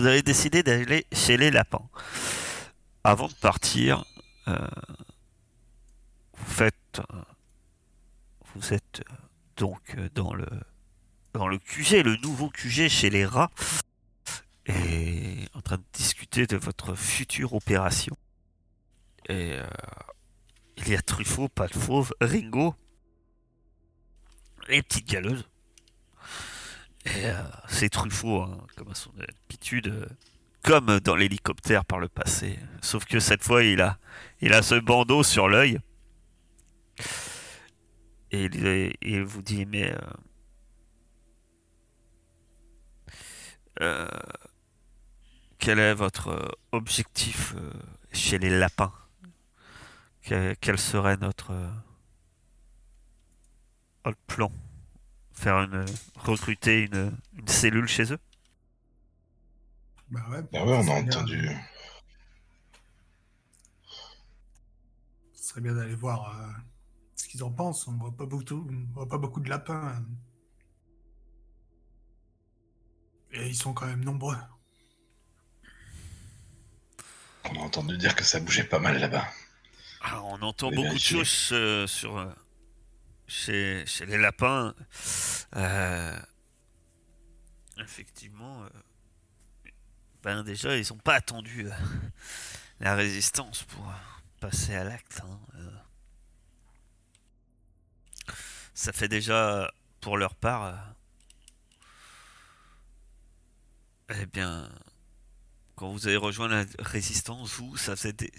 vous avez décidé d'aller chez les lapins. Avant de partir, euh, vous faites, euh, vous êtes euh, donc dans le dans le QG, le nouveau QG chez les rats, et en train de discuter de votre future opération. Et il y a Truffaut, pas de fauve, Ringo, et petite galeuse. Euh, c'est Truffaut, hein, comme à son habitude, euh, comme dans l'hélicoptère par le passé. Sauf que cette fois, il a, il a ce bandeau sur l'œil. Et il, vous dit, mais... Euh, quel est votre objectif chez les lapins? Quel, serait notre plan? Faire une recruter une, une cellule chez eux Bah ouais, Bah ouais, on a entendu. Ce serait bien d'aller voir euh, ce qu'ils en pensent. On voit pas beaucoup, on voit pas beaucoup de lapins. Et ils sont quand même nombreux. On a entendu dire que ça bougeait pas mal là-bas. Ah, on entend beaucoup de choses euh, sur euh, chez, les lapins. Euh, effectivement, euh, ben déjà ils ont pas attendu euh, la résistance pour passer à l'acte. hein. Ça fait déjà pour leur part. eh bien, quand vous avez rejoint la résistance, vous, ça fait,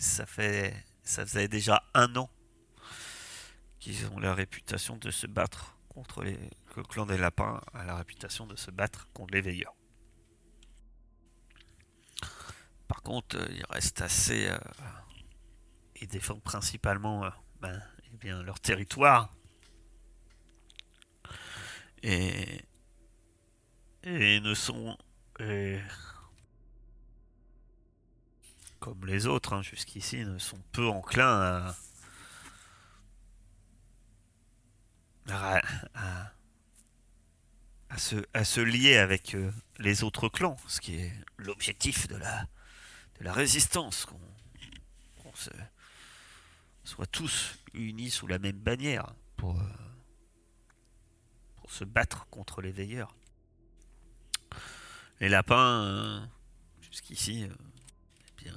ça faisait déjà un an qu'ils ont la réputation de se battre contre les. le clan des lapins a la réputation de se battre contre les veilleurs. Par contre, euh, ils restent assez. euh, ils défendent principalement euh, ben, eh bien, leur territoire. Et. Et ne sont. comme les autres hein, jusqu'ici, ne sont peu enclins à. À, se, lier avec euh, les autres clans, ce qui est l'objectif de la, résistance, qu'on soit tous unis sous la même bannière pour, euh, se battre contre les veilleurs. Les lapins, euh, jusqu'ici, eh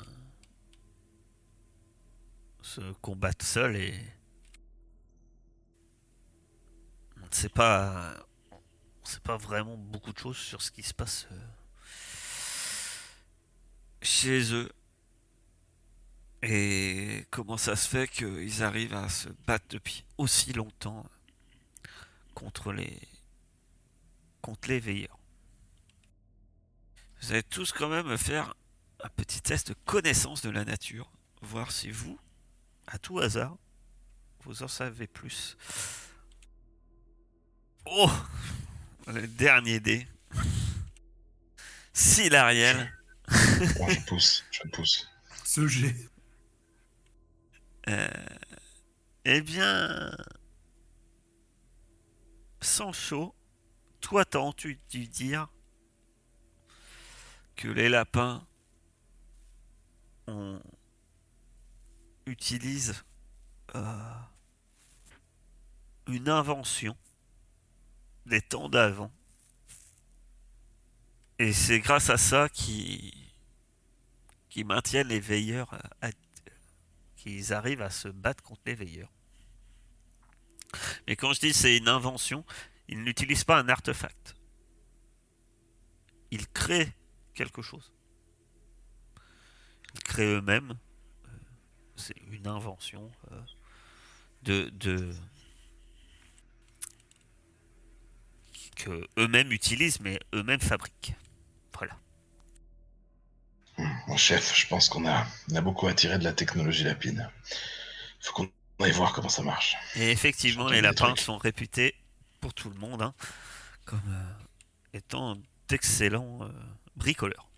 se combattent seuls et ne sait pas, on pas vraiment beaucoup de choses sur ce qui se passe euh, chez eux. Et comment ça se fait qu'ils arrivent à se battre depuis aussi longtemps contre les contre les veilleurs? Vous allez tous quand même me faire un petit test de connaissance de la nature, voir si vous, à tout hasard, vous en savez plus. Oh Le dernier dé. Silariel. Moi, je pousse, je pousse. Ce G. Euh, eh bien, Sancho, toi t'as entendu dire que les lapins on utilise euh, une invention des temps d'avant. Et c'est grâce à ça qui qui maintiennent les veilleurs à- qu'ils arrivent à se battre contre les veilleurs. Mais quand je dis c'est une invention, ils n'utilisent pas un artefact. Ils créent quelque chose. Ils créent eux-mêmes. euh, C'est une invention euh, de, de que eux-mêmes utilisent, mais eux-mêmes fabriquent. Voilà. Mon chef, je pense qu'on a, on a beaucoup attiré de la technologie lapine. Faut qu'on aille voir comment ça marche. Et effectivement, les lapins sont réputés pour tout le monde hein, comme euh, étant d'excellents euh, bricoleurs.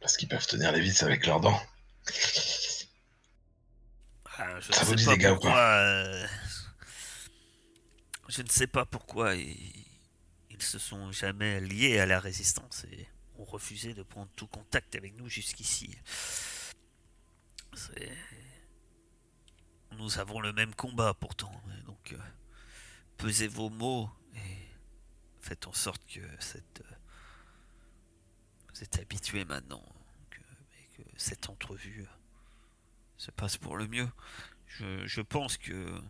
Parce qu'ils peuvent tenir les vis avec leurs dents. Ah, je Ça ne vous sais dit pas des gars ou euh, Je ne sais pas pourquoi ils se sont jamais liés à la résistance et ont refusé de prendre tout contact avec nous jusqu'ici. Nous avons le même combat pourtant. Donc, euh, pesez vos mots et faites en sorte que cette. euh, vous êtes habitués maintenant. Que, et que cette entrevue euh, se passe pour le mieux. Je, pense que.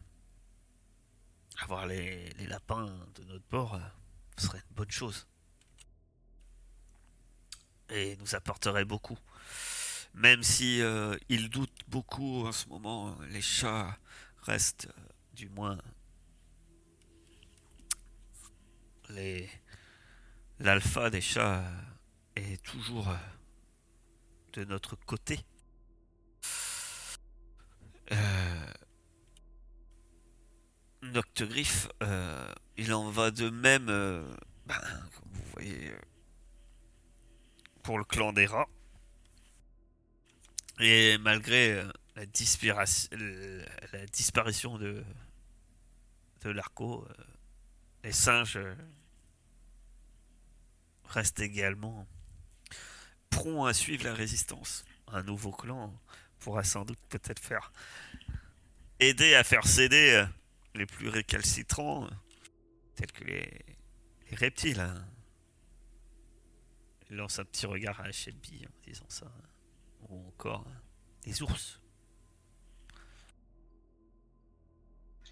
Avoir les lapins de notre bord euh, serait une bonne chose. Et nous apporterait beaucoup. Même si euh, ils doutent beaucoup en ce moment, les chats restent, euh, du moins, les l'alpha des chats est toujours euh, de notre côté. Noctegriff, euh, il en va de même, euh, ben, euh, pour le clan des rats. Et malgré la, disparition, de, de l'Arco, les singes restent également prompts à suivre la résistance. Un nouveau clan pourra sans doute peut-être faire aider à faire céder les plus récalcitrants, tels que les, les reptiles. hein. Il lance un petit regard à Shelby en disant ça. Ou encore les ours.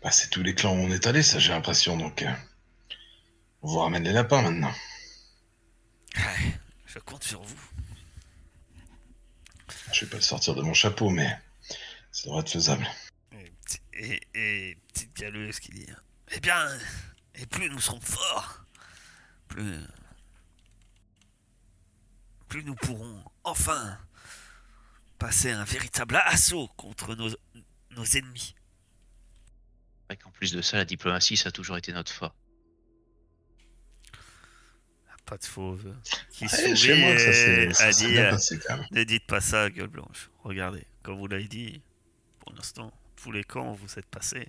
Bah, c'est tous les clans où on est allé, ça j'ai l'impression, donc... euh, on vous ramène les lapins maintenant. Ouais, je compte sur vous. Je vais pas le sortir de mon chapeau, mais ça devrait être faisable. Et, petit- et, et petite galeuse qui dit Eh bien, et plus nous serons forts, plus. plus nous pourrons enfin passer un véritable assaut contre nos, nos ennemis. C'est vrai qu'en plus de ça, la diplomatie, ça a toujours été notre fort. Pas de fauve qui Ouais, sourit ça et s'est ça a dit passé. Ne dites pas ça, gueule blanche. Regardez, comme vous l'avez dit, pour l'instant, tous les camps où vous êtes passés,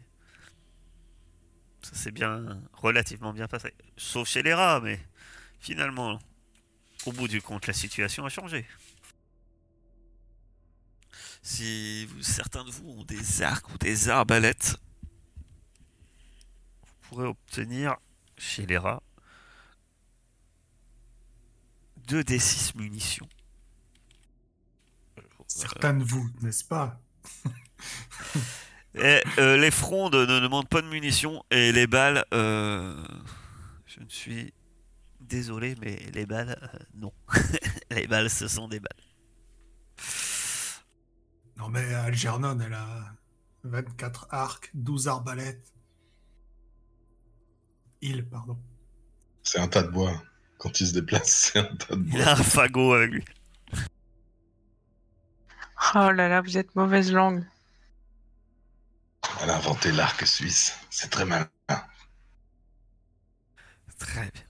ça s'est bien, relativement bien passé. Sauf chez les rats, mais finalement, au bout du compte, la situation a changé. Si vous- certains de vous ont des arcs ou des arbalètes, vous pourrez obtenir chez les rats 2 des 6 munitions. Certains de vous, n'est-ce pas? Et, euh, les frondes ne demandent pas de munitions et les balles, euh, je ne suis désolé, mais les balles, euh, non. les balles, ce sont des balles. Non, mais Algernon, elle a 24 arcs, 12 arbalètes. Il, pardon. C'est un tas de bois. Quand il se déplace, c'est un tas de Il bois. a un fagot avec lui. Oh là là, vous êtes mauvaise langue. Elle a inventé l'arc suisse. C'est très malin. Très bien.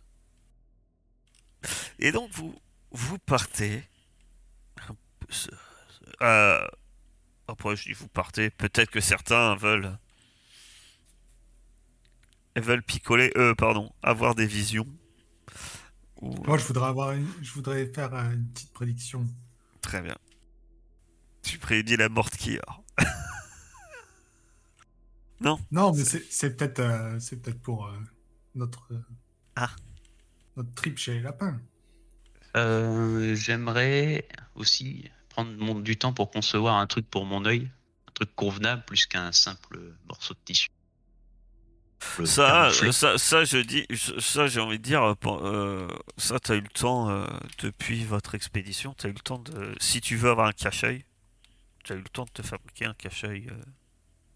Et donc vous vous partez. euh, après je dis vous partez. Peut-être que certains veulent veulent picoler. Euh, pardon, avoir des visions. Ou- Moi, je voudrais, avoir une- je voudrais faire euh, une petite prédiction. Très bien. Tu prédis la mort de qui alors Non, mais c'est peut-être euh, c'est peut-être pour euh, notre, euh, Ah. notre trip chez les lapins. Euh, J'aimerais aussi prendre mon- du temps pour concevoir un truc pour mon œil, un truc convenable plus qu'un simple morceau de tissu. Ça, ça, ça, je dis, ça, j'ai envie de dire, euh, euh, ça, t'as eu le temps euh, depuis votre expédition, t'as eu le temps de, si tu veux avoir un cache-œil, t'as eu le temps de te fabriquer un cache-œil. euh,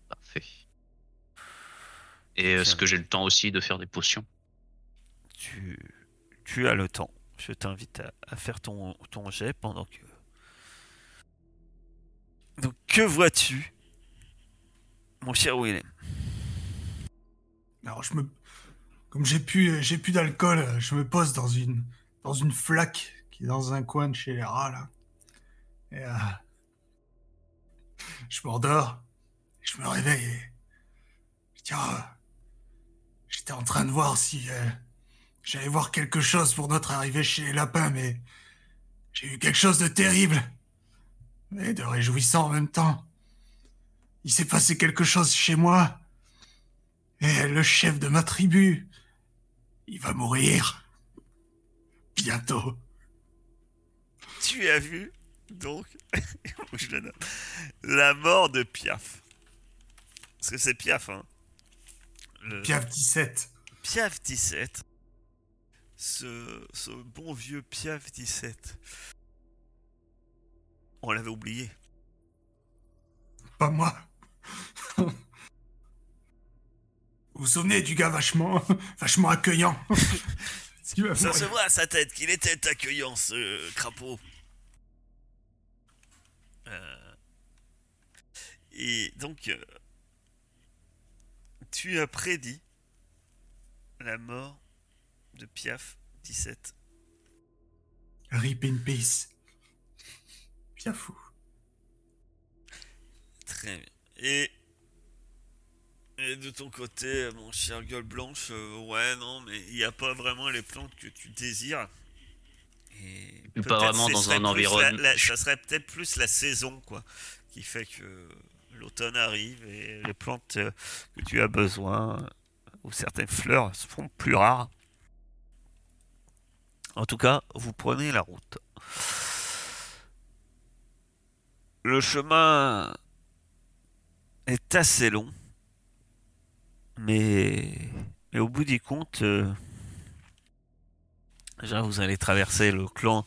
Parfait. Et est-ce Tiens. que j'ai le temps aussi de faire des potions tu, tu as le temps. Je t'invite à, à faire ton, ton jet pendant que. Donc, que vois-tu, mon cher Willem? Alors, je me, comme j'ai plus, j'ai plus d'alcool, euh, je me pose dans une, dans une flaque qui est dans un coin de chez les rats là. Et euh, je m'endors, je me réveille et je dis, Ah, j'étais en train de voir si euh, j'allais voir quelque chose pour notre arrivée chez les lapins, mais J'ai eu quelque chose de terrible, mais de réjouissant en même temps. Il s'est passé quelque chose chez moi. Et le chef de ma tribu, il va mourir. Bientôt. Tu as vu, donc, la mort de Piaf. Parce que c'est Piaf, hein. Le- Piaf 17. Piaf 17. Ce, ce bon vieux Piaf 17. On l'avait oublié. Pas moi. vous vous souvenez du gars vachement, vachement accueillant? Ça se voit à sa tête qu'il était accueillant, ce crapaud. Euh, Et donc, euh, tu as prédit la mort de Piaf 17. Rip in peace. Piafou. Très bien. Et, et de ton côté, mon cher gueule blanche, euh, ouais, non, mais il n'y a pas vraiment les plantes que tu désires. Et Pas peut-être vraiment dans un environnement- la- la- ça serait peut-être plus la saison, quoi, qui fait que l'automne arrive et les plantes euh, que tu as besoin, euh, ou certaines fleurs, se font plus rares. En tout cas, vous prenez la route. Le chemin est assez long, mais, au bout du compte, euh, déjà vous allez traverser le clan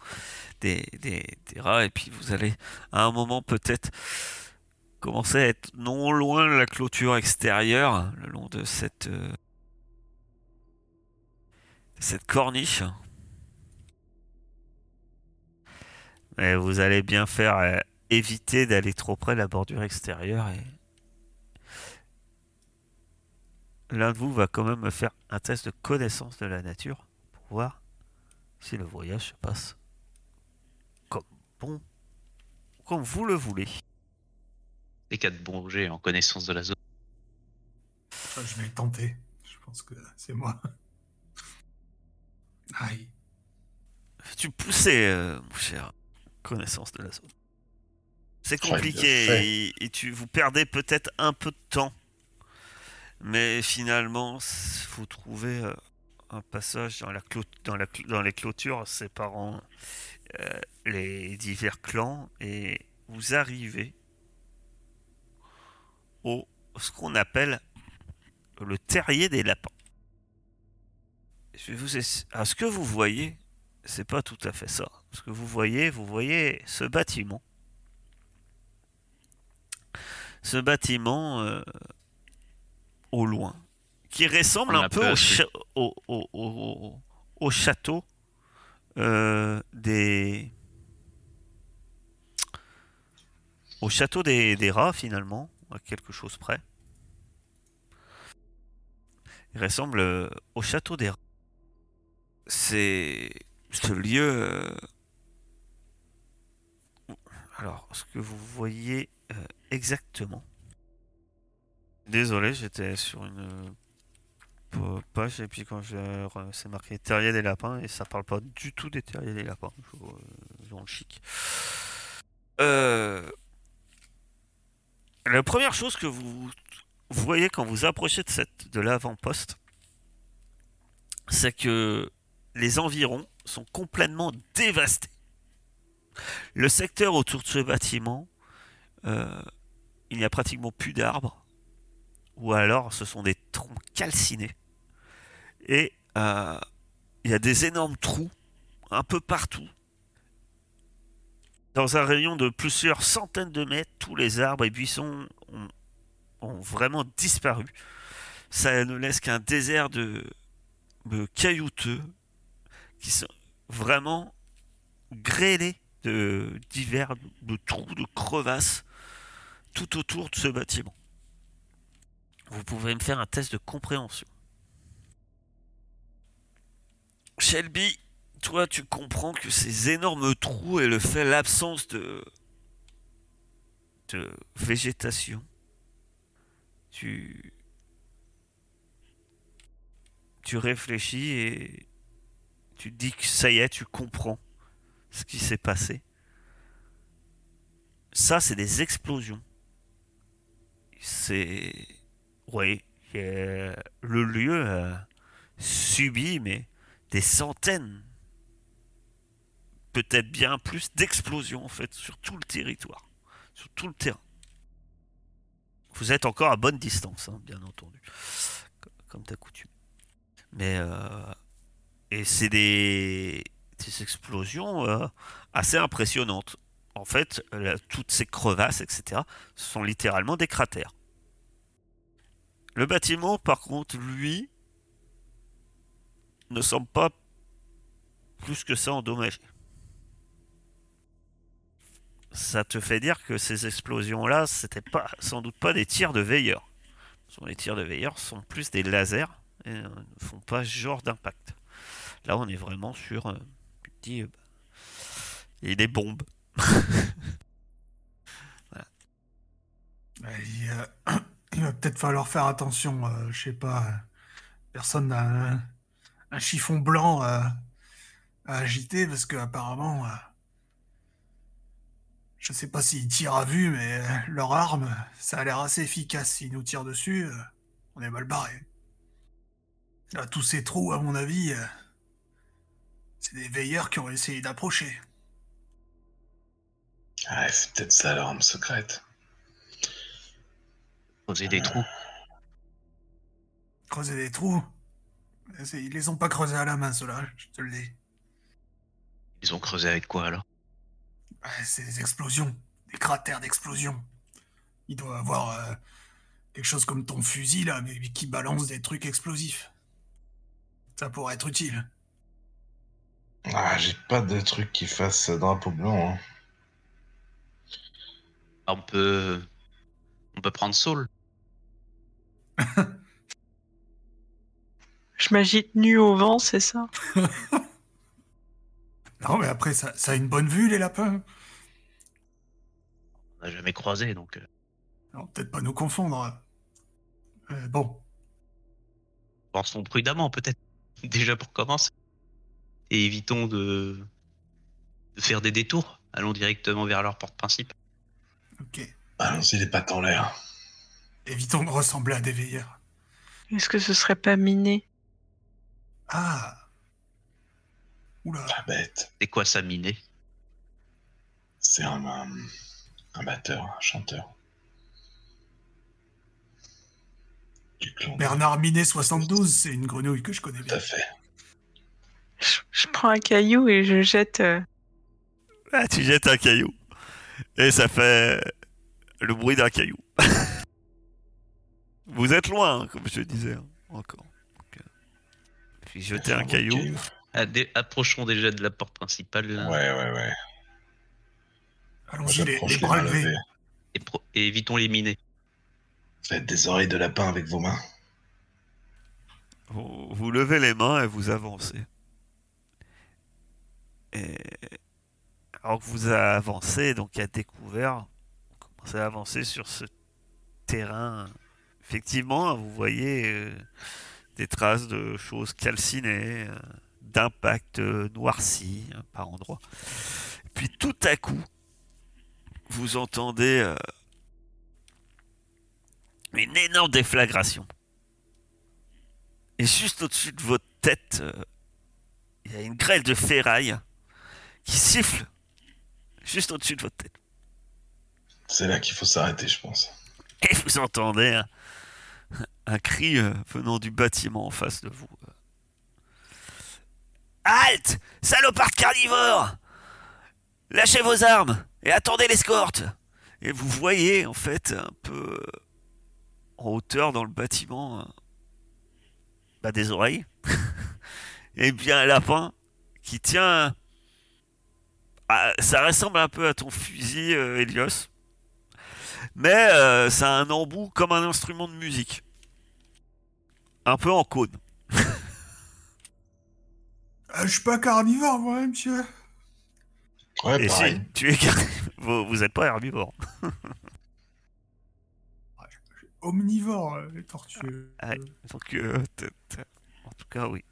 des, des, des rats et puis vous allez à un moment peut-être commencer à être non loin de la clôture extérieure, le long de cette, euh, corniche. Mais vous allez bien faire éviter d'aller trop près de la bordure extérieure et l'un de vous va quand même me faire un test de connaissance de la nature pour voir si le voyage se passe comme bon comme vous le voulez. Et quatre bons jets en connaissance de la zone. Ah, Je vais le tenter. Je pense que c'est moi. Aïe. Tu poussais, euh, mon cher, connaissance de la zone? C'est compliqué et, et tu vous perdez peut-être un peu de temps, mais finalement, vous trouvez euh, un passage dans, la dans, la cl- dans les clôtures séparant euh, les divers clans et vous arrivez au ce qu'on appelle le terrier des lapins. Je vous ah, ce que vous voyez, c'est pas tout à fait ça. Ce que vous voyez, vous voyez ce bâtiment. Ce bâtiment euh, au loin, qui ressemble On un peu au, cha- au, au- au- au château euh, des. Au château des, des rats, finalement, à quelque chose près. Il ressemble euh, au château des rats. C'est ce lieu. euh, Alors, ce que vous voyez euh, exactement. Désolé, j'étais sur une page et puis quand je c'est marqué terrier des lapins et ça parle pas du tout des terriers des lapins. Je, dans le chic. La première chose que vous voyez quand vous approchez de l'avant-poste, c'est que les environs sont complètement dévastés. Le secteur autour de ce bâtiment, euh, il n'y a pratiquement plus d'arbres, ou alors ce sont des troncs calcinés. Et euh, il y a des énormes trous un peu partout. Dans un rayon de plusieurs centaines de mètres, tous les arbres et buissons ont, vraiment disparu. Ça ne laisse qu'un désert de, de caillouteux qui sont vraiment grêlés de divers de trous, de crevasses tout autour de ce bâtiment. Vous pouvez me faire un test de compréhension. Shelby, toi, tu comprends que ces énormes trous et le fait l'absence de végétation. Tu réfléchis et tu dis que ça y est, tu comprends ce qui s'est passé. Ça, c'est des explosions. C'est. Oui, le lieu a subi, mais des centaines, peut-être bien plus, d'explosions en fait, sur tout le territoire, sur tout le terrain. Vous êtes encore à bonne distance, hein, bien entendu, comme t'as coutume. Mais euh, et c'est des, explosions euh, assez impressionnantes. En fait, là, toutes ces crevasses, etc., sont littéralement des cratères. Le bâtiment, par contre, lui, ne semble pas plus que ça endommagé. Ça te fait dire que ces explosions-là, c'était pas, sans doute pas des tirs de veilleurs. Les tirs de veilleurs sont plus des lasers et ne font pas ce genre d'impact. Là, on est vraiment sur euh, euh, et des bombes. Il, euh, va peut-être falloir faire attention. euh, je sais pas. euh, Personne n'a un, un chiffon blanc euh, à agiter parce que apparemment, euh, je sais pas s'ils tirent à vue, mais euh, leur arme, ça a l'air assez efficace. S'ils nous tirent dessus, euh, on est mal barré. Là, tous ces trous, à mon avis, euh, c'est des veilleurs qui ont essayé d'approcher. Ah, c'est peut-être ça leur arme secrète. Poser des trous. Creuser des trous. Ils les ont pas creusés à la main, ceux-là, je te le dis. Ils ont creusé avec quoi alors? C'est des explosions, des cratères d'explosion. Il doit avoir euh, quelque chose comme ton fusil là, mais qui balance des trucs explosifs. Ça pourrait être utile. Ah, j'ai pas de truc qui fasse drapeau blanc. Hein. Ah, On peut. On peut prendre Saul. Je m'agite nu au vent, c'est ça? Non, mais après, ça, ça a une bonne vue, les lapins. On n'a jamais croisé donc. euh, peut-être pas nous confondre. Euh, bon, Pensons prudemment peut-être. Déjà pour commencer. Et évitons de... de faire des détours. Allons directement vers leur porte principale. ok. Allons-y, les pattes en l'air. Évitons de ressembler à des veilleurs. Est-ce que ce serait pas miné? Ah Oula, La bête. C'est quoi ça miné C'est un, un, un batteur, un chanteur. Du clan. Bernard Minet 72, c'est une grenouille que je connais Tout bien. à fait. je, je prends un caillou et je jette. euh, Ah, tu jettes un caillou. Et ça fait le bruit d'un caillou. Vous êtes loin, hein, comme je disais, hein, encore. Donc, euh, Puis jeter un caillou. Approchons déjà de la porte principale là, Ouais, ouais, ouais. Allons-y, les, bras levés. et, pro- et évitons les minés. Faites des oreilles de lapin avec vos mains. Vous, vous levez les mains et vous avancez. Et alors que vous avancez, donc à découvert, vous commencez à avancer sur ce terrain. Effectivement, vous voyez euh, des traces de choses calcinées, euh, d'impact euh, noircis hein, par endroits. Puis tout à coup, vous entendez euh, une énorme déflagration. Et juste au-dessus de votre tête, euh, il y a une grêle de ferraille qui siffle juste au-dessus de votre tête. C'est là qu'il faut s'arrêter, je pense. Et vous entendez un, un cri euh, venant du bâtiment en face de vous. Halte Salopard carnivore Lâchez vos armes et attendez l'escorte Et vous voyez en fait un peu euh, en hauteur dans le bâtiment euh, bah, des oreilles. et bien un lapin qui tient... Ah, ça ressemble un peu à ton fusil, euh, Helios. Mais euh, ça a un embout comme un instrument de musique. Un peu en cône. Euh, je suis pas carnivore, moi, monsieur. Ouais, Et pareil. si tu es car- vous, vous êtes pas herbivore. Omnivore, euh, les tortues. Ouais. Donc, euh, en tout cas, oui.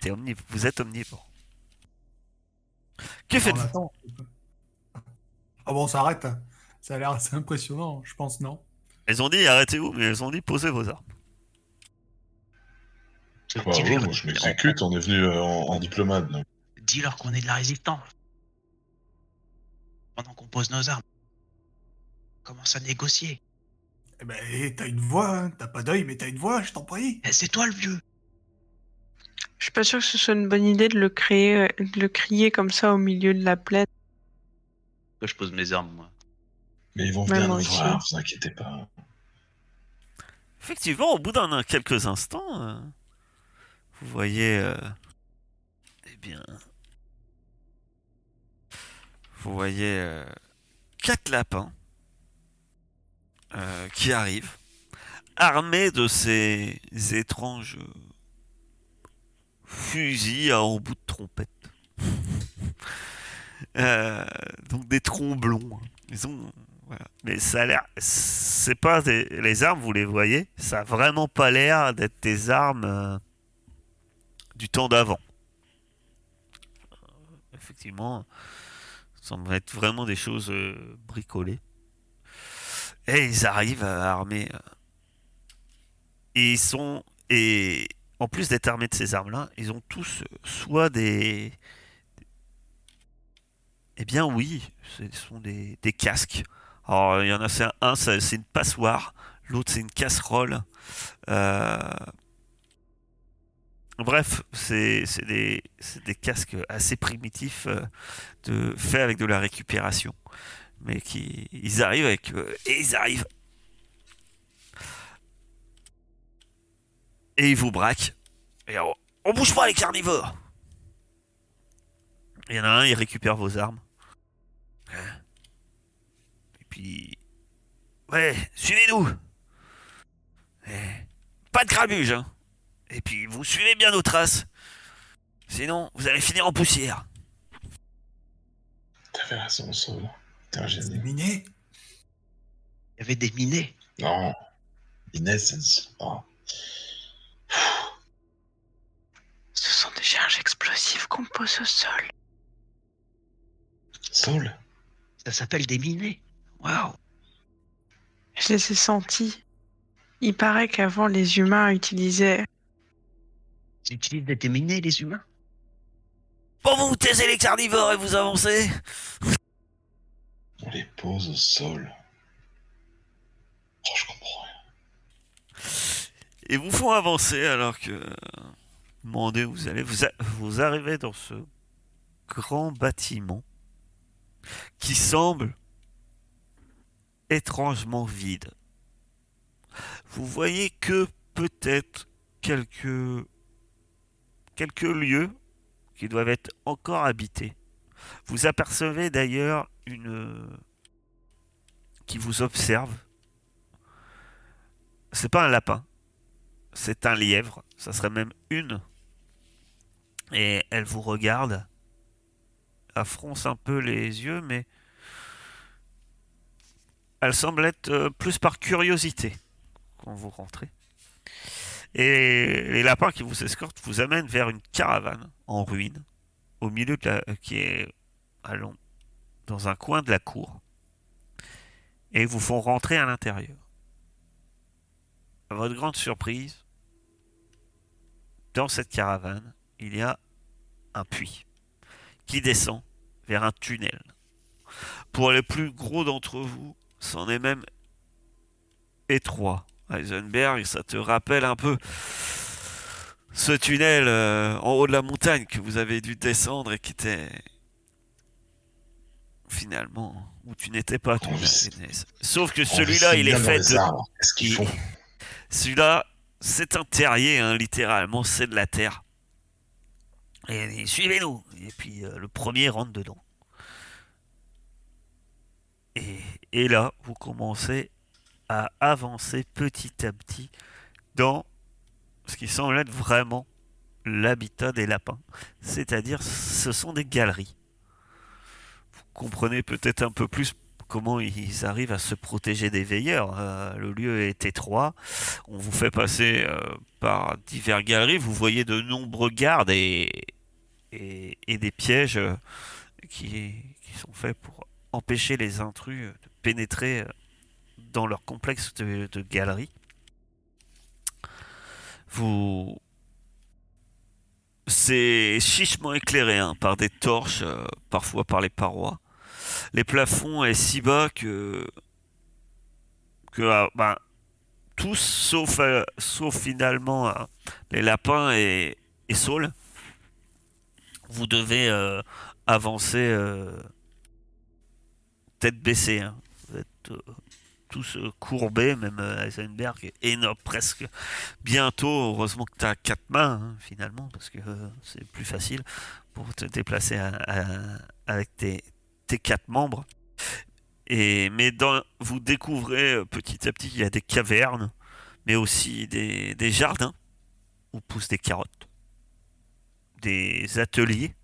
T'es omniv- Vous êtes omnivore. Que On faites-vous? Ah bon, ça arrête. Ça a l'air assez impressionnant, je pense, non? Elles ont dit arrêtez-vous, mais elles ont dit posez vos armes. Bah, ouais, moi, je m'exécute, on est venu euh, en, en diplomate. donc. Dis-leur qu'on est de la résistance. Pendant qu'on pose nos armes. On commence à négocier. Eh ben, t'as une voix, hein. t'as pas d'œil, mais t'as une voix, je t'en prie. Eh, c'est toi le vieux. Je suis pas sûr que ce soit une bonne idée de le créer, euh, de le crier comme ça au milieu de la plaine. Pourquoi je pose mes armes, moi? Mais ils vont Ouais, venir nous voir, vous inquiétez pas. Effectivement, au bout d'un quelques instants, euh, vous voyez, euh, eh bien, vous voyez euh, lapins euh, qui arrivent, armés de ces étranges fusils à embout de trompette. Euh, donc des tromblons. hein. Ils ont voilà. Mais ça a l'air. C'est pas des... Les armes, vous les voyez, ça a vraiment pas l'air d'être des armes euh, du temps d'avant. Effectivement, ça semble être vraiment des choses euh, bricolées. Et ils arrivent à armer. euh, et ils sont. Et en plus d'être armés de ces armes-là, ils ont tous euh, soit des. Eh bien oui, ce sont des, casques. Alors, il y en a, c'est un, c'est une passoire, l'autre, c'est une casserole. Bref, c'est des, casques assez primitifs, euh, de, faits avec de la récupération. Mais qui, ils arrivent avec. euh, et ils arrivent. Et ils vous braquent. Et on, on bouge pas les carnivores! Il y en a un, il récupère vos armes. Et puis. Ouais, suivez-nous! Eh, Pas de grabuge, hein! Et puis vous suivez bien nos traces. Sinon, vous allez finir en poussière. T'avais raison, Saul. T'es un miné. Il y avait des minés. Non. Inès, oh. Ce sont des charges explosives qu'on pose au sol. Saul Ça s'appelle des minés. Waouh. Je les ai sentis. Il paraît qu'avant, les humains utilisaient. Ils utilisent des minés, les humains Bon, vous taisez les carnivores et vous avancez. On les pose au sol. Oh, je comprends rien. Et vous font avancer alors que. Demandez où vous allez. Vous, a- vous arrivez dans ce grand bâtiment qui semble étrangement vide. Vous voyez que peut-être quelques quelques lieux qui doivent être encore habités. Vous apercevez d'ailleurs une qui vous observe. C'est pas un lapin, c'est un lièvre. Ça serait même une. Et elle vous regarde. Elle fronce un peu les yeux, mais elle semble être euh, plus par curiosité quand vous rentrez. Et les lapins qui vous escortent vous amènent vers une caravane en ruine, au milieu de la, euh, qui est allons, dans un coin de la cour, et vous font rentrer à l'intérieur. À votre grande surprise, dans cette caravane, il y a un puits qui descend vers un tunnel. Pour les plus gros d'entre vous, c'en est même étroit. Heisenberg, ça te rappelle un peu ce tunnel euh, en haut de la montagne que vous avez dû descendre et qui était finalement où tu n'étais pas toi. Inès. Sauf que On celui-là, il est fait de il- celui-là, c'est un terrier, hein, littéralement, c'est de la terre. Et, et suivez-nous. Et puis euh, le premier rentre dedans. Et, et là, vous commencez à avancer petit à petit dans ce qui semble être vraiment l'habitat des lapins. C'est-à-dire, ce sont des galeries. Vous comprenez peut-être un peu plus comment ils arrivent à se protéger des veilleurs. Euh, le lieu est étroit. On vous fait passer euh, par divers galeries. Vous voyez de nombreux gardes et, des pièges euh, qui, sont faits pour empêcher les intrus de pénétrer dans leur complexe de, galerie. Vous. C'est chichement éclairé hein, par des torches, euh, parfois par les parois. Les plafonds est si bas que. que ah, ben, tous, sauf, euh, sauf finalement euh, les lapins et, et Saul, vous devez avancer tête baissée. hein. Tous euh, courbés, même euh, Heisenberg est énorme, presque. Bientôt, heureusement que tu as quatre mains, hein, finalement, parce que euh, c'est plus facile pour te déplacer avec tes, quatre membres. Et, mais dans, vous découvrez petit à petit qu'il y a des cavernes, mais aussi des, des jardins où poussent des carottes, des ateliers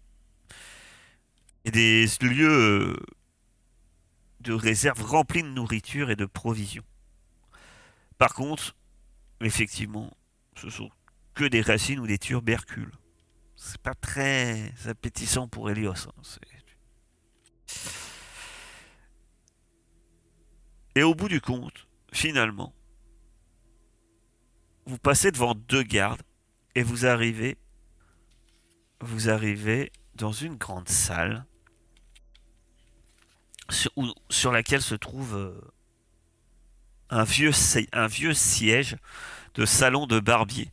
et des lieux de réserve remplis de nourriture et de provisions. Par contre, effectivement, ce sont que des racines ou des tubercules. C'est pas très appétissant pour Helios. hein, Et au bout du compte, finalement, vous passez devant deux gardes et vous arrivez, vous arrivez dans une grande salle sur, laquelle se trouve euh, un vieux, un vieux siège de salon de barbier.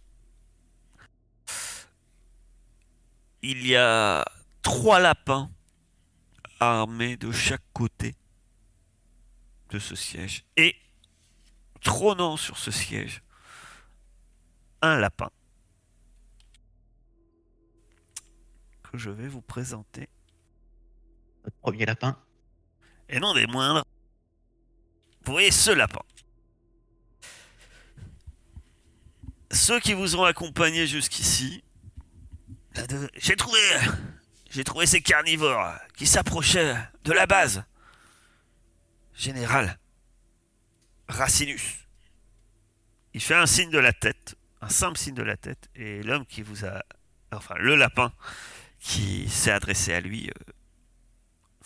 Il y a trois lapins armés de chaque côté de ce siège. Et trônant sur ce siège, un lapin que je vais vous présenter. Premier lapin. Et non des moindres. Vous voyez ce lapin. Ceux qui vous ont accompagné jusqu'ici, j'ai trouvé, j'ai trouvé ces carnivores qui s'approchaient de la base. Général Racinus. Il fait un signe de la tête, un simple signe de la tête, et l'homme qui vous a, enfin le lapin qui s'est adressé à lui euh,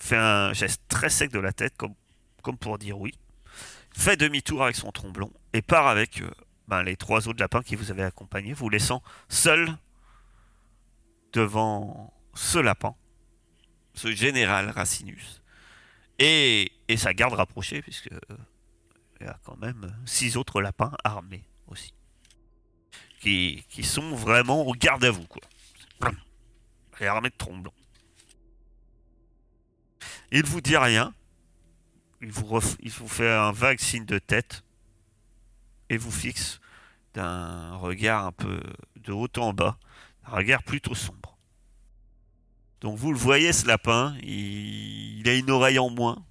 fait un geste très sec de la tête, comme, pour dire oui, fait demi-tour avec son tromblon et part avec euh, ben, les trois autres lapins qui vous avaient accompagné, vous laissant seul devant ce lapin, ce général Racinus, et, et sa garde rapprochée, puisque euh, il y a quand même six autres lapins armés aussi, qui, qui sont vraiment au garde à vous, quoi. Et armés de tromblons. Il vous dit rien. Il vous, fait un vague signe de tête et vous fixe d'un regard un peu de haut en bas, un regard plutôt sombre. Donc vous le voyez ce lapin, il, a une oreille en moins,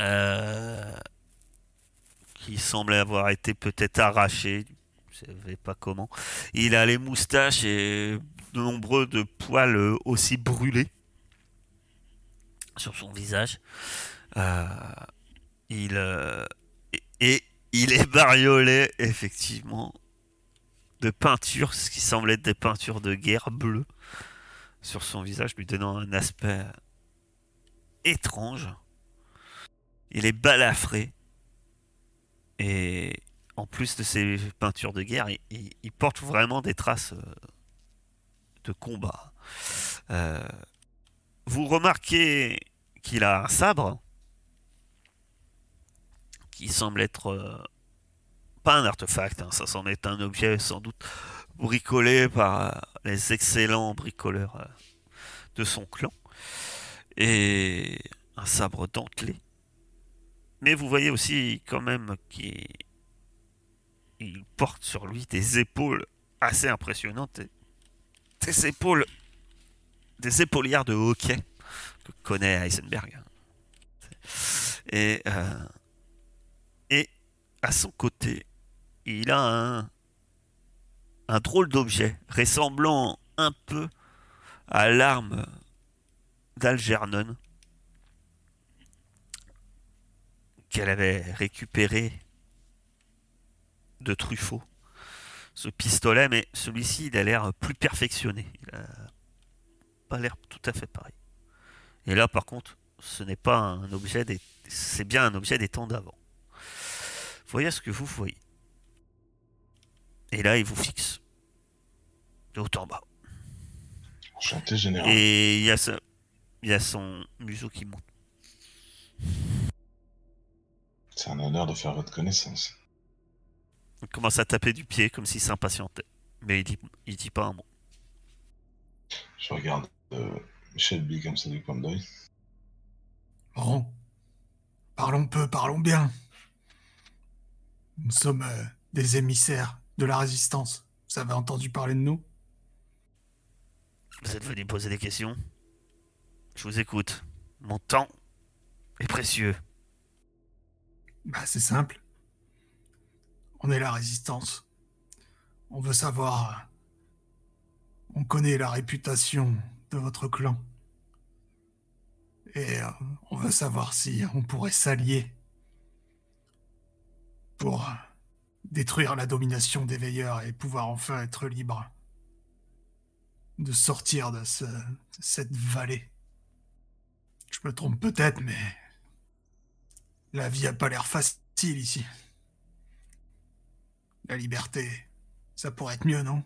euh, qui semble avoir été peut-être arrachée, je ne savais pas comment. Il a les moustaches et de nombreux de poils aussi brûlés sur son visage. Euh, il euh, et, il est bariolé effectivement de peintures, ce qui semble être des peintures de guerre bleues sur son visage, lui donnant un aspect étrange. Il est balafré et en plus de ces peintures de guerre, il, porte vraiment des traces euh, de combat. Vous remarquez qu'il a un sabre qui semble être euh, pas un artefact, hein, ça s'en est un objet sans doute bricolé par euh, les excellents bricoleurs euh, de son clan et un sabre dentelé. Mais vous voyez aussi quand même qu'il il porte sur lui des épaules assez impressionnantes, des épaules, des épaulières de hockey que connaît Heisenberg. Et, euh, et à son côté, il a un, un drôle d'objet ressemblant un peu à l'arme d'Algernon qu'elle avait récupéré de Truffaut. Ce pistolet, mais celui-ci, il a l'air plus perfectionné. Il a pas l'air tout à fait pareil. Et là, par contre, ce n'est pas un objet des... C'est bien un objet des temps d'avant. Voyez ce que vous voyez. Et là, il vous fixe. De haut en bas. Enchanté, général. Et il y, a ce- il y a son museau qui monte. C'est un honneur de faire votre connaissance. Il commence à taper du pied comme s'il s'impatientait. Mais il dit, il dit pas un mot. Je regarde euh, Shelby comme ça du. Bon. Parlons peu, parlons bien. Nous sommes euh, des émissaires de la résistance. Vous avez entendu parler de nous? Vous êtes venu me poser des questions? Je vous écoute. Mon temps est précieux. Bah, c'est simple. On est la résistance. On veut savoir. On connaît la réputation de votre clan. Et euh, on veut savoir si on pourrait s'allier pour détruire la domination des veilleurs et pouvoir enfin être libre de sortir de, ce- cette vallée. Je me trompe peut-être, mais la vie a pas l'air facile ici. La liberté, ça pourrait être mieux, non?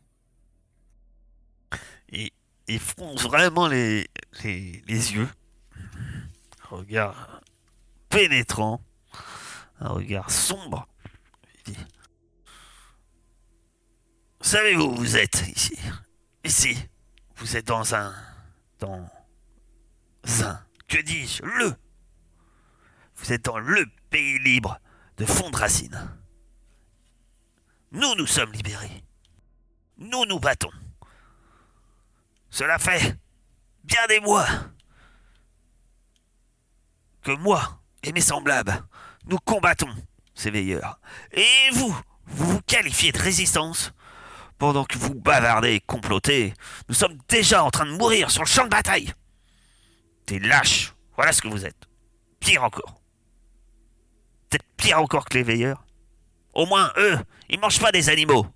Et il fronce vraiment les, les, yeux. Un regard pénétrant. Un regard sombre. Il Savez-vous où vous êtes ici Ici. Vous êtes dans un. Dans. Un. Que dis-je Le. Vous êtes dans le pays libre de Fondracine. Nous nous sommes libérés. Nous nous battons. Cela fait bien des mois que moi et mes semblables, nous combattons ces veilleurs. Et vous, vous vous qualifiez de résistance pendant que vous bavardez et complotez. Nous sommes déjà en train de mourir sur le champ de bataille. Des lâches, voilà ce que vous êtes. Pire encore. Peut-être pire encore que les veilleurs. Au moins, eux, ils mangent pas des animaux.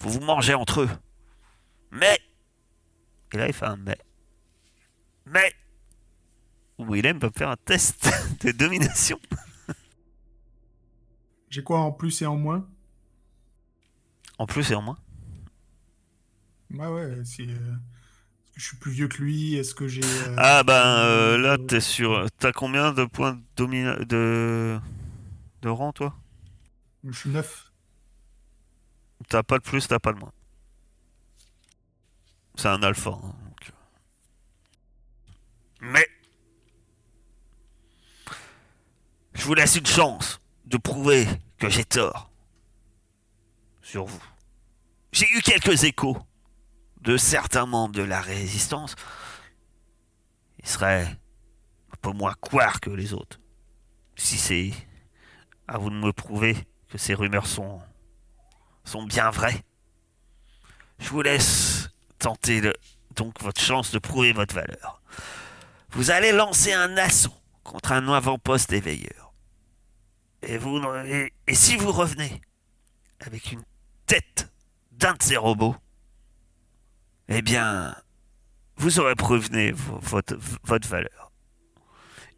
Vous vous mangez entre eux. Mais et là, il fait un mais. Mais Willem va me faire un test de domination. J'ai quoi en plus et en moins? En plus et en moins? Ouais, ouais, c'est. euh, Est-ce que je suis plus vieux que lui Est-ce que j'ai. euh, Ah ben euh, là, t'es sur. T'as combien de points de domina... de de rang, toi? Je suis neuf. T'as pas le plus, t'as pas le moins. C'est un alpha. hein, donc. Mais je vous laisse une chance de prouver que j'ai tort sur vous. J'ai eu quelques échos de certains membres de la résistance. Ils seraient un peu moins couards que les autres. Si c'est à vous de me prouver que ces rumeurs sont sont bien vraies. Je vous laisse tenter le- donc votre chance de prouver votre valeur. Vous allez lancer un assaut contre un avant-poste des veilleurs. Et, si vous revenez avec une tête d'un de ces robots, eh bien, vous aurez prouvé vo- votre, valeur.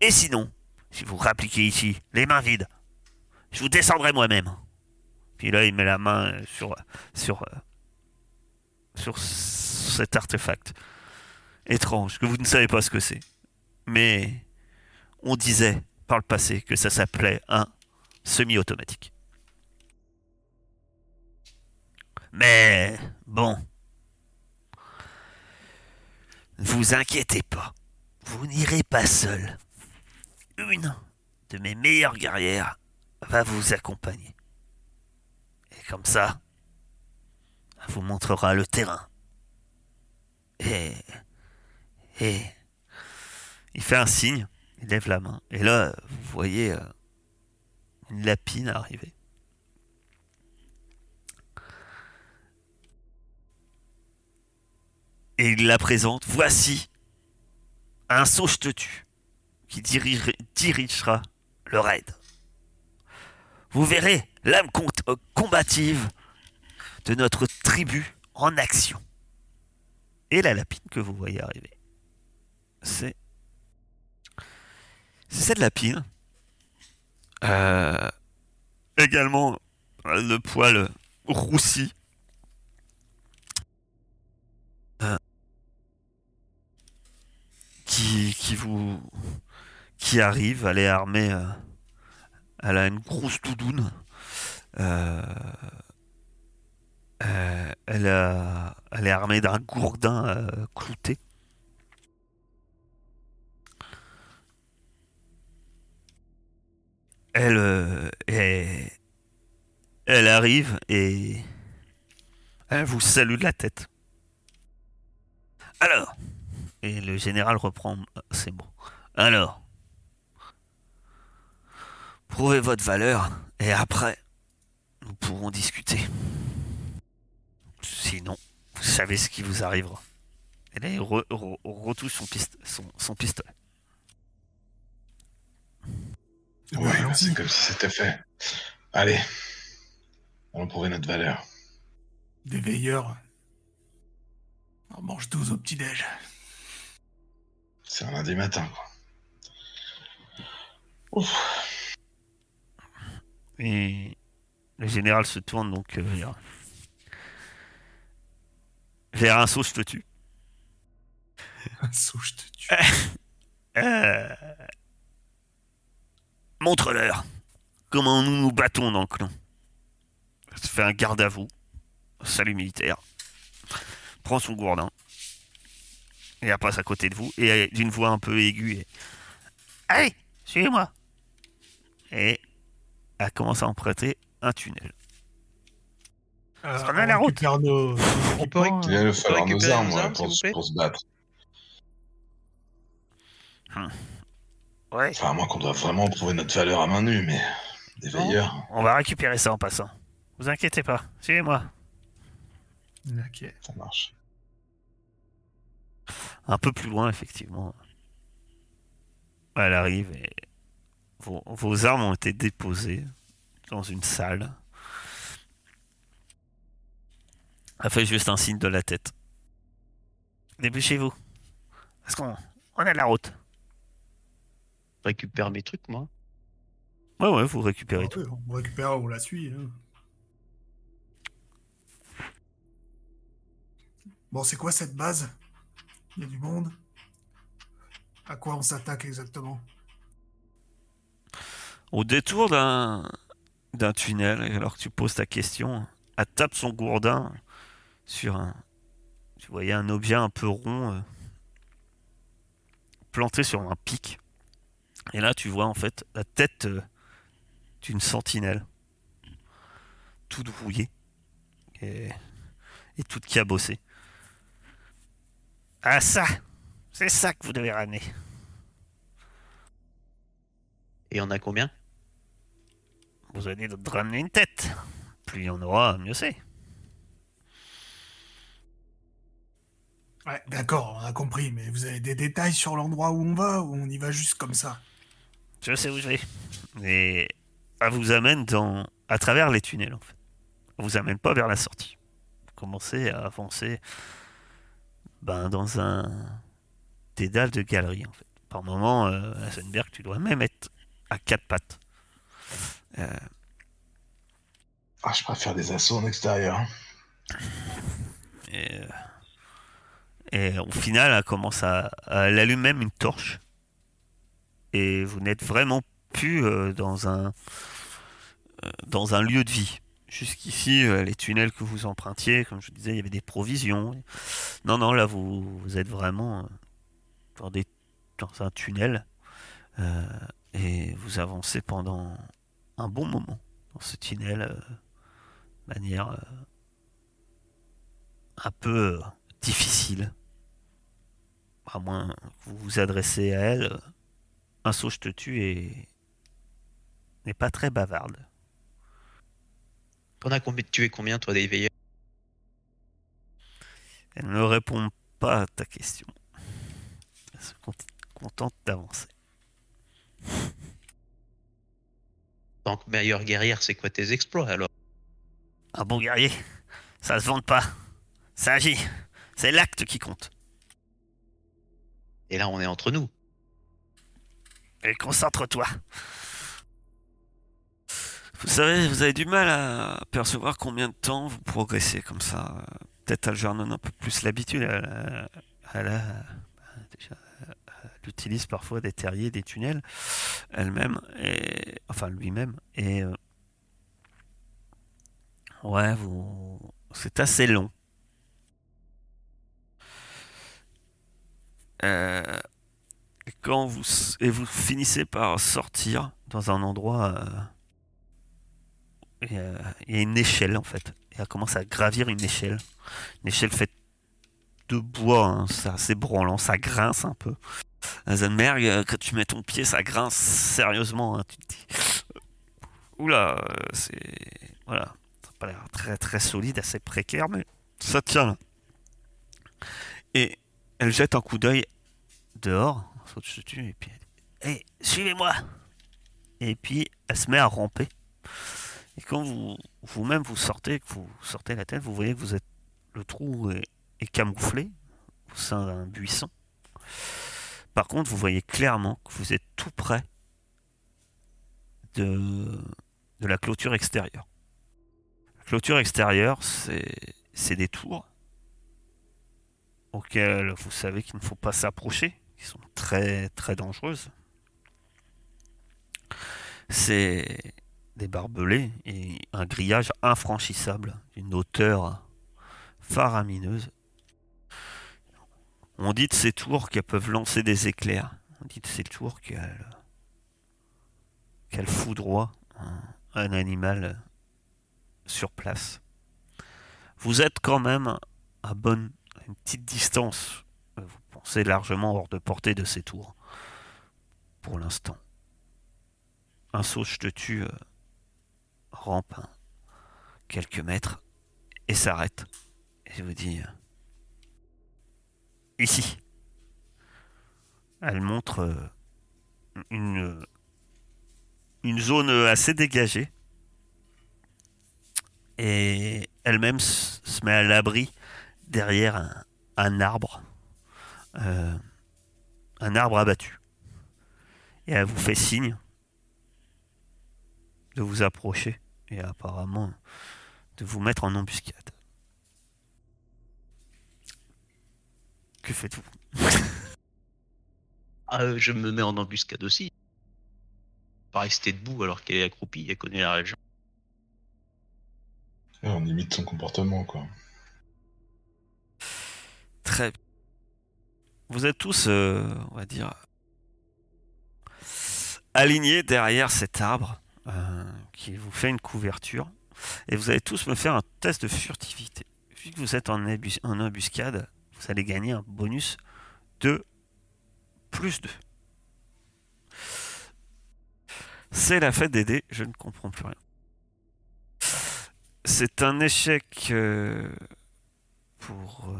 Et sinon, si vous rappliquez ici, les mains vides, je vous descendrai moi-même. Puis là, il met la main sur, sur, euh, sur cet artefact étrange que vous ne savez pas ce que c'est. Mais on disait par le passé que ça s'appelait un semi-automatique. Mais bon, ne vous inquiétez pas, vous n'irez pas seul. Une de mes meilleures guerrières va vous accompagner. Et comme ça, vous montrera le terrain. Et. Et. Il fait un signe, il lève la main. Et là, vous voyez euh, une lapine arriver. Et il la présente. Voici un sauge te tue qui dirige- dirigera le raid. Vous verrez l'âme com- combative de notre tribu en action. Et la lapine que vous voyez arriver, c'est cette lapine. Euh, également euh, le poil roussi. Euh, qui, qui vous qui arrive, elle est armée, euh, elle a une grosse doudoune. Euh, euh, elle, est armée d'un gourdin euh, clouté. Elle, euh, elle arrive et elle vous salue de la tête. Alors, et le général reprend ses mots. Alors, prouvez votre valeur et après, nous pourrons discuter. Sinon, vous savez ce qui vous arrivera. Et là, il re- re- retouche son, pist- son, son pistolet. Ben, Ouais, c'est comme si c'était fait. Allez. Allons prouver notre valeur. Des veilleurs. On mange 12 au petit-déj. C'est un lundi matin, quoi. Ouf. Et le général se tourne donc euh, vers, vers un saut, je te tue. Un saut, je te tue. Euh, Montre-leur comment nous nous battons dans le clan. Se fait un garde à vous. Salut militaire. Prend son gourdin. Et elle passe à côté de vous. Et d'une voix un peu aiguë. Et... Allez, suivez-moi. Et elle commence à emprunter un tunnel. Euh, On a la route. récupère nos, nos On peut équipements, Il va nous falloir nos récupérer armes, nos ouais, armes, pour, se battre. Ouais. Enfin, à moins qu'on doit vraiment prouver notre valeur à main nue, mais. Des veilleurs, On va récupérer ça en passant. Vous inquiétez pas. Suivez-moi. Ok. ça marche. un peu plus loin, effectivement. Elle arrive et vos, vos armes ont été déposées dans une salle. Elle fait juste un signe de la tête. Dépêchez-vous. Parce qu'on on a de la route. Je récupère mes trucs, moi. Ouais, ouais, vous récupérez Ah tout. ouais, on récupère, on la suit. hein. Bon, c'est quoi cette base? Il y a du monde? À quoi on s'attaque exactement? Au détour d'un d'un tunnel, alors que tu poses ta question, elle tape son gourdin sur un. Tu voyais un objet un peu rond euh, planté sur un pic. Et là, tu vois en fait la tête euh, d'une sentinelle, toute rouillée et, et toute cabossée. Ah ça, c'est ça que vous devez ramener. Et on a combien? Vous dit de ramener une tête. Plus il y en aura, mieux c'est. Ouais, d'accord, on a compris, mais vous avez des détails sur l'endroit où on va ou on y va juste comme ça? Je sais où je vais. Et elle vous amène dans, à travers les tunnels, en fait. Elle vous amène pas vers la sortie. Vous commencez à avancer ben, dans un dédale de galerie, en fait. Par moment, euh, à tu dois même être à quatre pattes. Euh, Ah, je préfère des assauts en extérieur. et, euh, et au final, elle commence à, elle allume même une torche. Et vous n'êtes vraiment plus euh, dans un euh, dans un lieu de vie. Jusqu'ici, euh, les tunnels que vous empruntiez, comme je disais, il y avait des provisions. Non, non, là, vous, êtes vraiment dans, des, dans un tunnel. et vous avancez pendant un bon moment dans ce tunnel manière un peu difficile. À moins que vous vous adressez à elle, un saut je te tue et n'est pas très bavarde. On a combien, tué combien, toi, des veilleurs? Elle ne répond pas à ta question. Elle se cont- contente d'avancer. Tant que meilleure guerrière, c'est quoi tes exploits alors? Un bon guerrier, ça se vante pas. Ça agit. C'est l'acte qui compte. Et là, on est entre nous. Et concentre-toi. Vous savez, vous avez du mal à percevoir combien de temps vous progressez comme ça. Peut-être Algernon a un peu plus l'habitude. Déjà, elle utilise parfois des terriers, des tunnels, elle-même, et enfin lui-même. Et euh, ouais, vous, c'est assez long. Euh, quand vous et vous finissez par sortir dans un endroit, euh, a, il y a une échelle en fait. Et elle commence à gravir une échelle. Une échelle faite de bois, hein, c'est assez branlant, ça grince un peu. Euh, quand tu mets ton pied, ça grince sérieusement. hein, tu te dis, euh, oula, euh, c'est voilà, ça n'a pas l'air très très solide, assez précaire, mais ça tient là. Et elle jette un coup d'œil dehors, saute dessus, et puis elle dit Hé, suivez-moi Et puis elle se met à ramper. Et quand vous vous-même vous sortez, que vous sortez la tête, vous voyez que vous êtes le trou est, camouflé au sein d'un buisson. Par contre, vous voyez clairement que vous êtes tout près de, de la clôture extérieure. La clôture extérieure, c'est des tours auxquelles vous savez qu'il ne faut pas s'approcher, qui sont très très dangereuses. C'est des barbelés et un grillage infranchissable d'une hauteur faramineuse. On dit de ces tours qu'elles peuvent lancer des éclairs. On dit de ces tours qu'elles qu'elles foudroient un, un animal sur place. Vous êtes quand même à bonne une petite distance. Vous pensez largement hors de portée de ces tours. Pour l'instant. Un saut je te tue euh, rampe quelques mètres et s'arrête. Et vous dit euh, Ici. Elle montre euh, une, une zone assez dégagée. Et elle-même se met à l'abri derrière un, un arbre. Euh, un arbre abattu. Et elle vous fait signe de vous approcher et apparemment de vous mettre en embuscade. Que faites-vous? Ah, euh, je me mets en embuscade aussi. Pas rester debout alors qu'elle est accroupie, elle connaît la région. Ouais, on imite son comportement, quoi. Vous êtes tous, euh, on va dire, alignés derrière cet arbre euh, qui vous fait une couverture. Et vous allez tous me faire un test de furtivité. Vu que vous êtes en, embus- en embuscade, vous allez gagner un bonus de plus 2. C'est la fête des dés, je ne comprends plus rien. C'est un échec euh, pour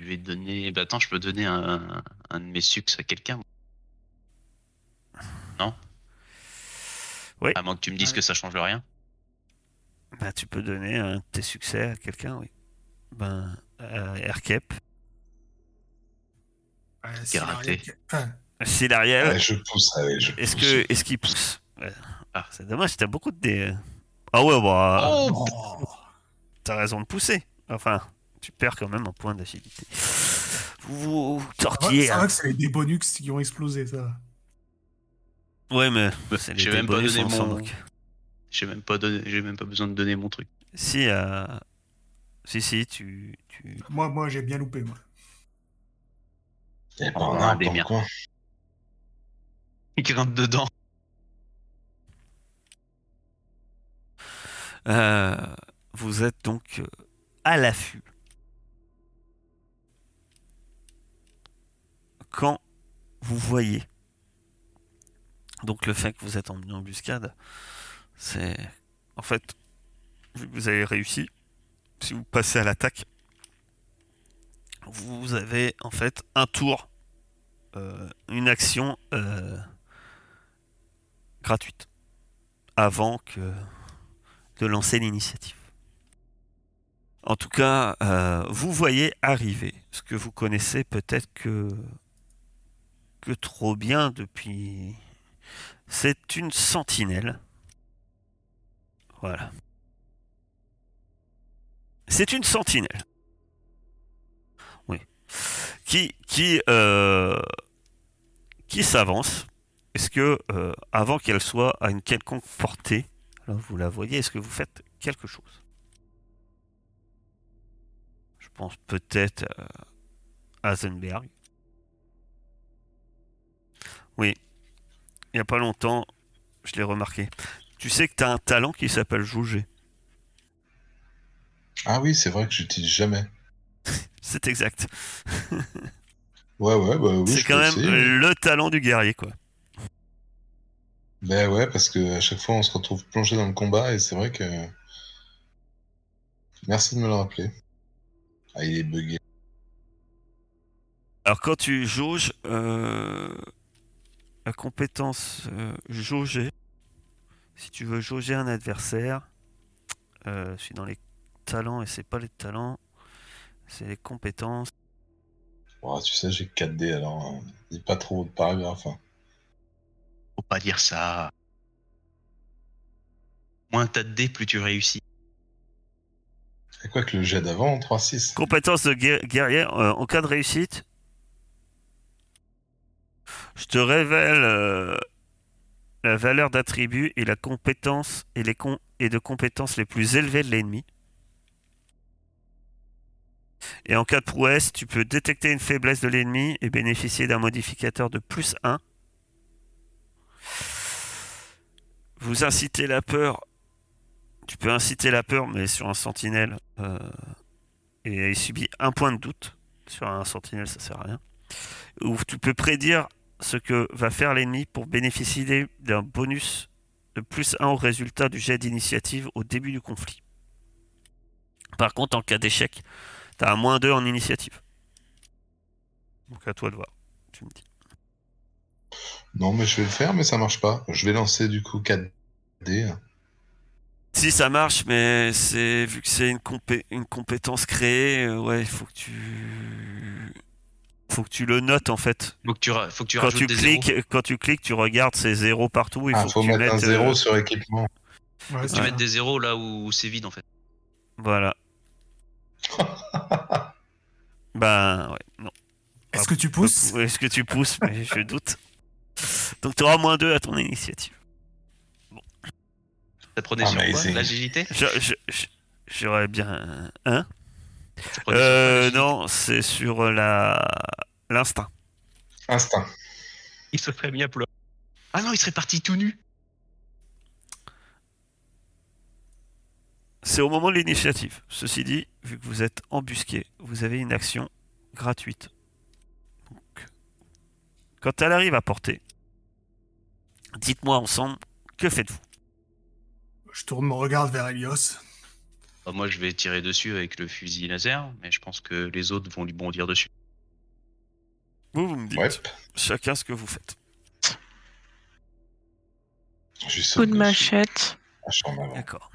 Je vais donner. Bah attends, je peux donner un, un de mes succès à quelqu'un. Non? Oui. À moins que tu me dises que ça change rien. Bah, tu peux donner un de tes succès à quelqu'un, oui. Ben, euh. Ouais, Qui c'est a raté. C'est l'Ariel. Ouais, je pousse, je Est-ce pousse. que est-ce qu'il pousse? Ouais. Ah. C'est dommage, t'as beaucoup de dés. Ah ouais, bah, Oh oh, t'as raison de pousser. Enfin, tu perds quand même un point d'agilité. Vous, vous va- tortillez. ça hein. que c'est les Débonux qui ont explosé, ça. Ouais, mais c'est J'ai même pas bonus, donné mon-. J'ai même pas donné, j'ai même pas besoin de donner mon truc. Si, euh, si, si, tu, tu... Moi, moi j'ai bien loupé, moi. A pas Oh, arbre des coin. Il grimpe dedans. Euh, vous êtes donc à l'affût. Quand vous voyez donc le fait que vous êtes en embuscade, c'est en fait vous avez réussi, si vous passez à l'attaque, vous avez en fait un tour, euh, une action euh, gratuite avant que de lancer l'initiative. En tout cas, euh, vous voyez arriver ce que vous connaissez peut-être que que trop bien depuis. C'est une sentinelle. Voilà. C'est une sentinelle. Oui. Qui qui euh, qui s'avance. Est-ce que euh, avant qu'elle soit à une quelconque portée, alors vous la voyez, est-ce que vous faites quelque chose? Je pense peut-être à Hasenberg. Oui. Il n'y a pas longtemps, je l'ai remarqué. Tu sais que tu as un talent qui s'appelle jouger. Ah oui, c'est vrai que j'utilise jamais. C'est exact. Ouais, ouais, bah oui. c'est quand même essayer. le talent du guerrier, quoi. Ben ouais, parce que à chaque fois on se retrouve plongé dans le combat et c'est vrai que. Merci de me le rappeler. Ah, il est bugué. Alors quand tu jauges, euh, la compétence euh, jauger, si tu veux jauger un adversaire, euh, je suis dans les talents et c'est pas les talents, c'est les compétences. Oh, tu sais, j'ai 4D alors. hein. Dis pas trop de paragraphes. hein. Faut pas dire ça. Moins t'as de dés, plus tu réussis. C'est quoi que le jet d'avant, 3-6 Compétence de guer- guerrier, euh, en cas de réussite, je te révèle euh, la valeur d'attribut et la compétence et les de compétences les plus élevées de l'ennemi. Et en cas de prouesse, tu peux détecter une faiblesse de l'ennemi et bénéficier d'un modificateur de plus 1. Vous incitez la peur. Tu peux inciter la peur, mais sur un sentinelle. euh, et il subit un point de doute. Sur un sentinelle, ça sert à rien. Ou tu peux prédire ce que va faire l'ennemi pour bénéficier d'un bonus de plus 1 au résultat du jet d'initiative au début du conflit. Par contre, en cas d'échec, tu as un moins 2 en initiative. Donc à toi de voir. Tu me dis. Non, mais je vais le faire, mais ça marche pas. Je vais lancer du coup 4D. Si ça marche, mais c'est vu que c'est une, compé- une compétence créée, euh, ouais, il faut que tu faut que tu le notes en fait. Faut que tu, ra- faut que tu Quand rajoutes tu des cliques, zéros. quand tu cliques, tu regardes ces zéros partout. Il ah, faut, faut que tu mettre un mettes, zéro euh, sur équipement. Ouais, Faut que tu mettes des zéros là où c'est vide en fait. Voilà. Ben ouais, non. Est-ce que tu pousses Est-ce que tu pousses? Mais je doute. Donc tu auras moins 2 à ton initiative. Ça prenait sur quoi. L'agilité? Je- je- je- J'aurais bien un. Euh, non, c'est sur la l'instinct. Instinct. Il se ferait bien pleurer. Ah non, il serait parti tout nu. C'est au moment de l'initiative. Ceci dit, vu que vous êtes embusqué, vous avez une action gratuite. Donc, quand elle arrive à portée, dites-moi ensemble, que faites-vous? Je tourne mon regard vers Elios. Bah, moi, je vais tirer dessus avec le fusil laser, mais je pense que les autres vont lui bondir dessus. Vous, vous me dites Ouais. chacun ce que vous faites. Coup de machette. Ah. D'accord.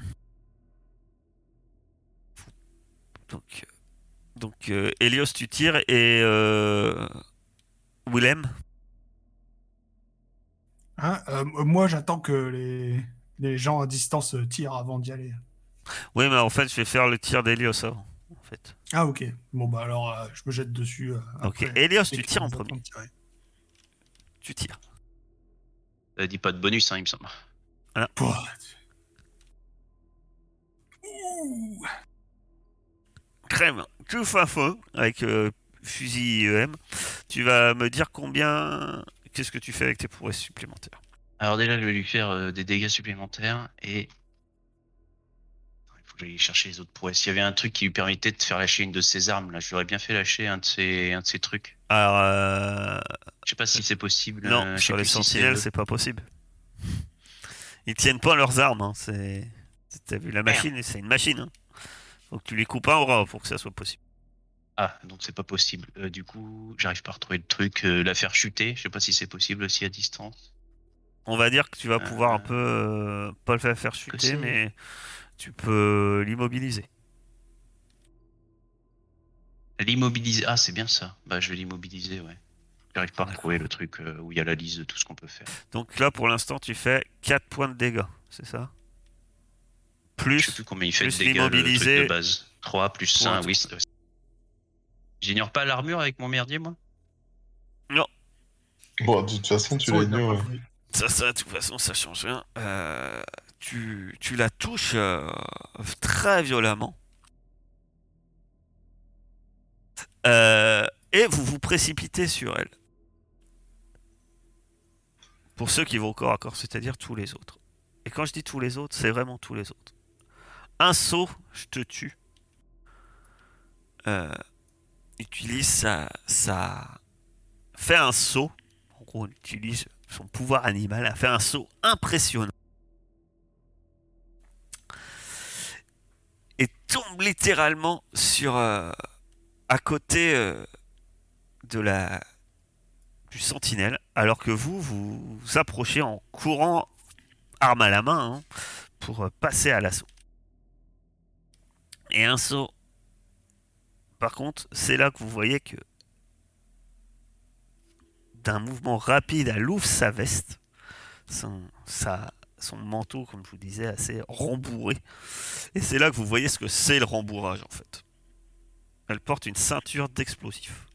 Donc, euh, donc euh, Elios, tu tires et euh, Willem, Hein, euh, moi, j'attends que les... les gens à distance tirent avant d'y aller. Oui, mais en fait, je vais faire le tir d'Elios avant. En fait. Ah, ok. Bon, bah alors, euh, je me jette dessus. euh, Ok, après. Elios, tu tires en premier. Tu tires. Ça dit pas de bonus, hein, il me semble. Pouah. Ouh. Très bien. Tu fais feu avec euh, fusil IEM. Tu vas me dire combien. Qu'est-ce que tu fais avec tes prouesses supplémentaires? Alors déjà, je vais lui faire euh, des dégâts supplémentaires et... Faut que j'aille chercher les autres prouesses. Il y avait un truc qui lui permettait de faire lâcher une de ses armes. Là, je lui aurais bien fait lâcher un de ses, un de ses trucs. Alors, euh, Je sais pas si c'est possible. non, euh, sur les si sentinelles, le- c'est pas possible. Ils tiennent pas leurs armes. Hein. C'est. T'as vu la machine C'est une machine. Hein. Faut que tu les coupes un au ras pour que ça soit possible. Ah, donc c'est pas possible. Euh, du coup, j'arrive pas à retrouver le truc. euh, la faire chuter, je sais pas si c'est possible aussi à distance. On va dire que tu vas pouvoir un Euh, peu. euh, pas le faire chuter, mais tu peux l'immobiliser. L'immobiliser. Ah, c'est bien ça. Bah, je vais l'immobiliser, ouais. J'arrive pas à retrouver le truc euh, où il y a la liste de tout ce qu'on peut faire. Donc là, pour l'instant, tu fais 4 points de dégâts, c'est ça? Je Plus, sais plus combien il fait de dégâts le truc l'immobiliser. de base. 3 plus Pour 5, un oui. c'est- J'ignore pas l'armure avec mon merdier, moi? Bon, de toute façon, tu l'as pris. ça, ça, de toute façon, ça change rien. Euh, tu, la touches euh, très violemment. Euh, et vous vous précipitez sur elle. Pour ceux qui vont au corps à corps, c'est-à-dire tous les autres. Et quand je dis tous les autres, c'est vraiment tous les autres. Un saut, je te tue. Euh, utilise sa, sa... Fait un saut. En gros, on utilise son pouvoir animal a fait un saut impressionnant. Et tombe littéralement sur euh, à côté euh, de la du sentinelle, alors que vous vous, approchez en courant arme à la main hein, pour euh, passer à l'assaut. Et un saut. Par contre, c'est là que vous voyez que d'un mouvement rapide, elle ouvre sa veste, son, sa- son manteau, comme je vous disais, assez rembourré. Et c'est là que vous voyez ce que c'est le rembourrage en fait. Elle porte une ceinture d'explosifs.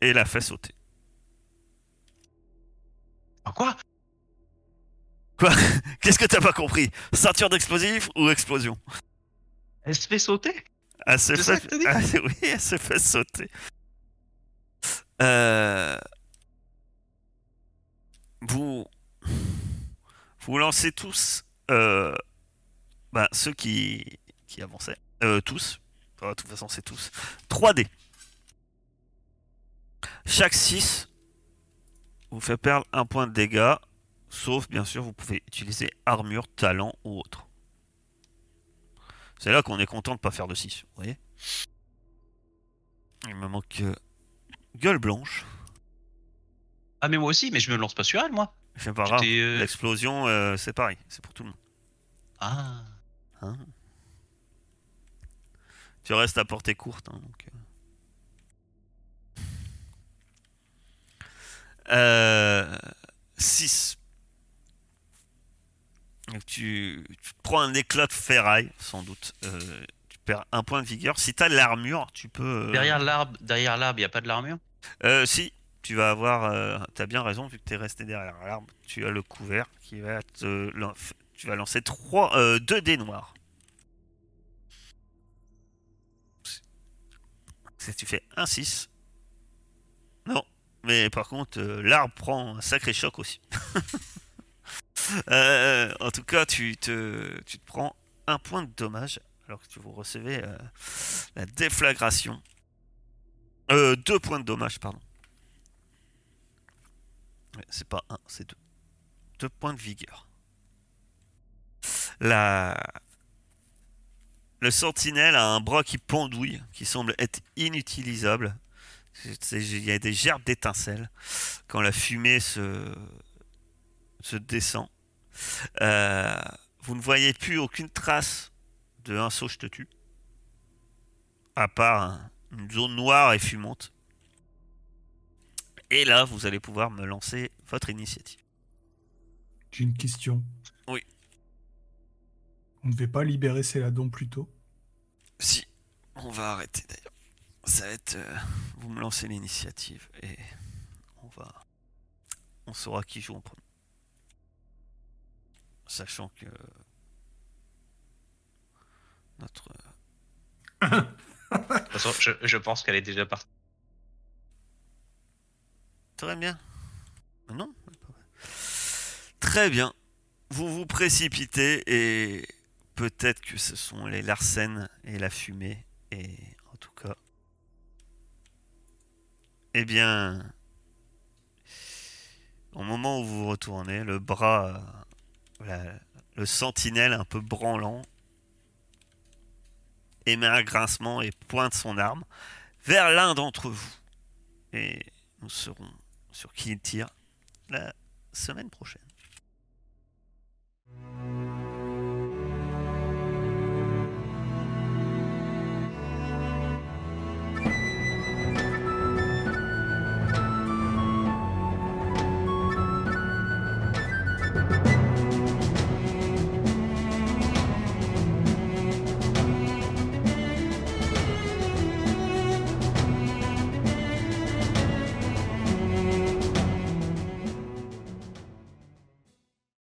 Et la fait sauter. Ah, quoi? Qu'est-ce que t'as pas compris? Ceinture d'explosifs ou explosion? Elle se fait sauter? Elle se fait... Ah, oui, elle se fait sauter. Euh, Vous... Vous lancez tous... euh, bah, ceux qui... avançaient. Euh, tous. De toute façon, c'est tous. 3D. Chaque 6 vous fait perdre un point de dégâts. Sauf, bien sûr, vous pouvez utiliser armure, talent ou autre. C'est là qu'on est content de pas faire de 6, vous voyez Il me manque euh, gueule blanche. Ah, mais moi aussi, mais je me lance pas sur elle, moi. C'est pas Tu grave. t'es, euh, L'explosion, euh, c'est pareil. C'est pour tout le monde. Ah. hein. tu restes à portée courte. hein, donc, euh. 6. Tu, tu prends un éclat de ferraille, sans doute. Euh, tu perds un point de vigueur. Si tu as l'armure, tu peux. euh, Derrière l'arbre, derrière l'arbre, y a pas de l'armure? Euh, si, tu vas avoir. Euh, T'as bien raison, vu que t'es resté derrière l'arbre, tu as le couvert qui va te. Tu vas lancer 3, euh, 2 dés noirs. Tu fais un 6. Non, mais par contre, euh, l'arbre prend un sacré choc aussi. Euh, en tout cas, tu te, tu te prends un point de dommage alors que tu vous euh, la déflagration. Deux points de dommage, pardon. C'est pas un, c'est deux. Deux points de vigueur. La... Le sentinelle a un bras qui pendouille, qui semble être inutilisable. Il y a des gerbes d'étincelles quand la fumée se, se descend. Euh, vous ne voyez plus aucune trace de un saut je te tue. À part un- une zone noire et fumante. Et là, vous allez pouvoir me lancer votre initiative. J'ai une question. Oui. On ne devait pas libérer Céladon plus tôt? Si, on va arrêter d'ailleurs. Ça va être. euh, vous me lancez l'initiative et on va. On saura qui joue en premier. Sachant que. Notre. De toute façon, je, je pense qu'elle est déjà partie. Très bien. Non Très bien. Vous vous précipitez et peut-être que ce sont les Larsen et la fumée. Et en tout cas. Eh bien. Au moment où vous retournez, le bras. le sentinelle un peu branlant émet un grincement et pointe son arme vers l'un d'entre vous. Et nous serons sur qui il tire la semaine prochaine.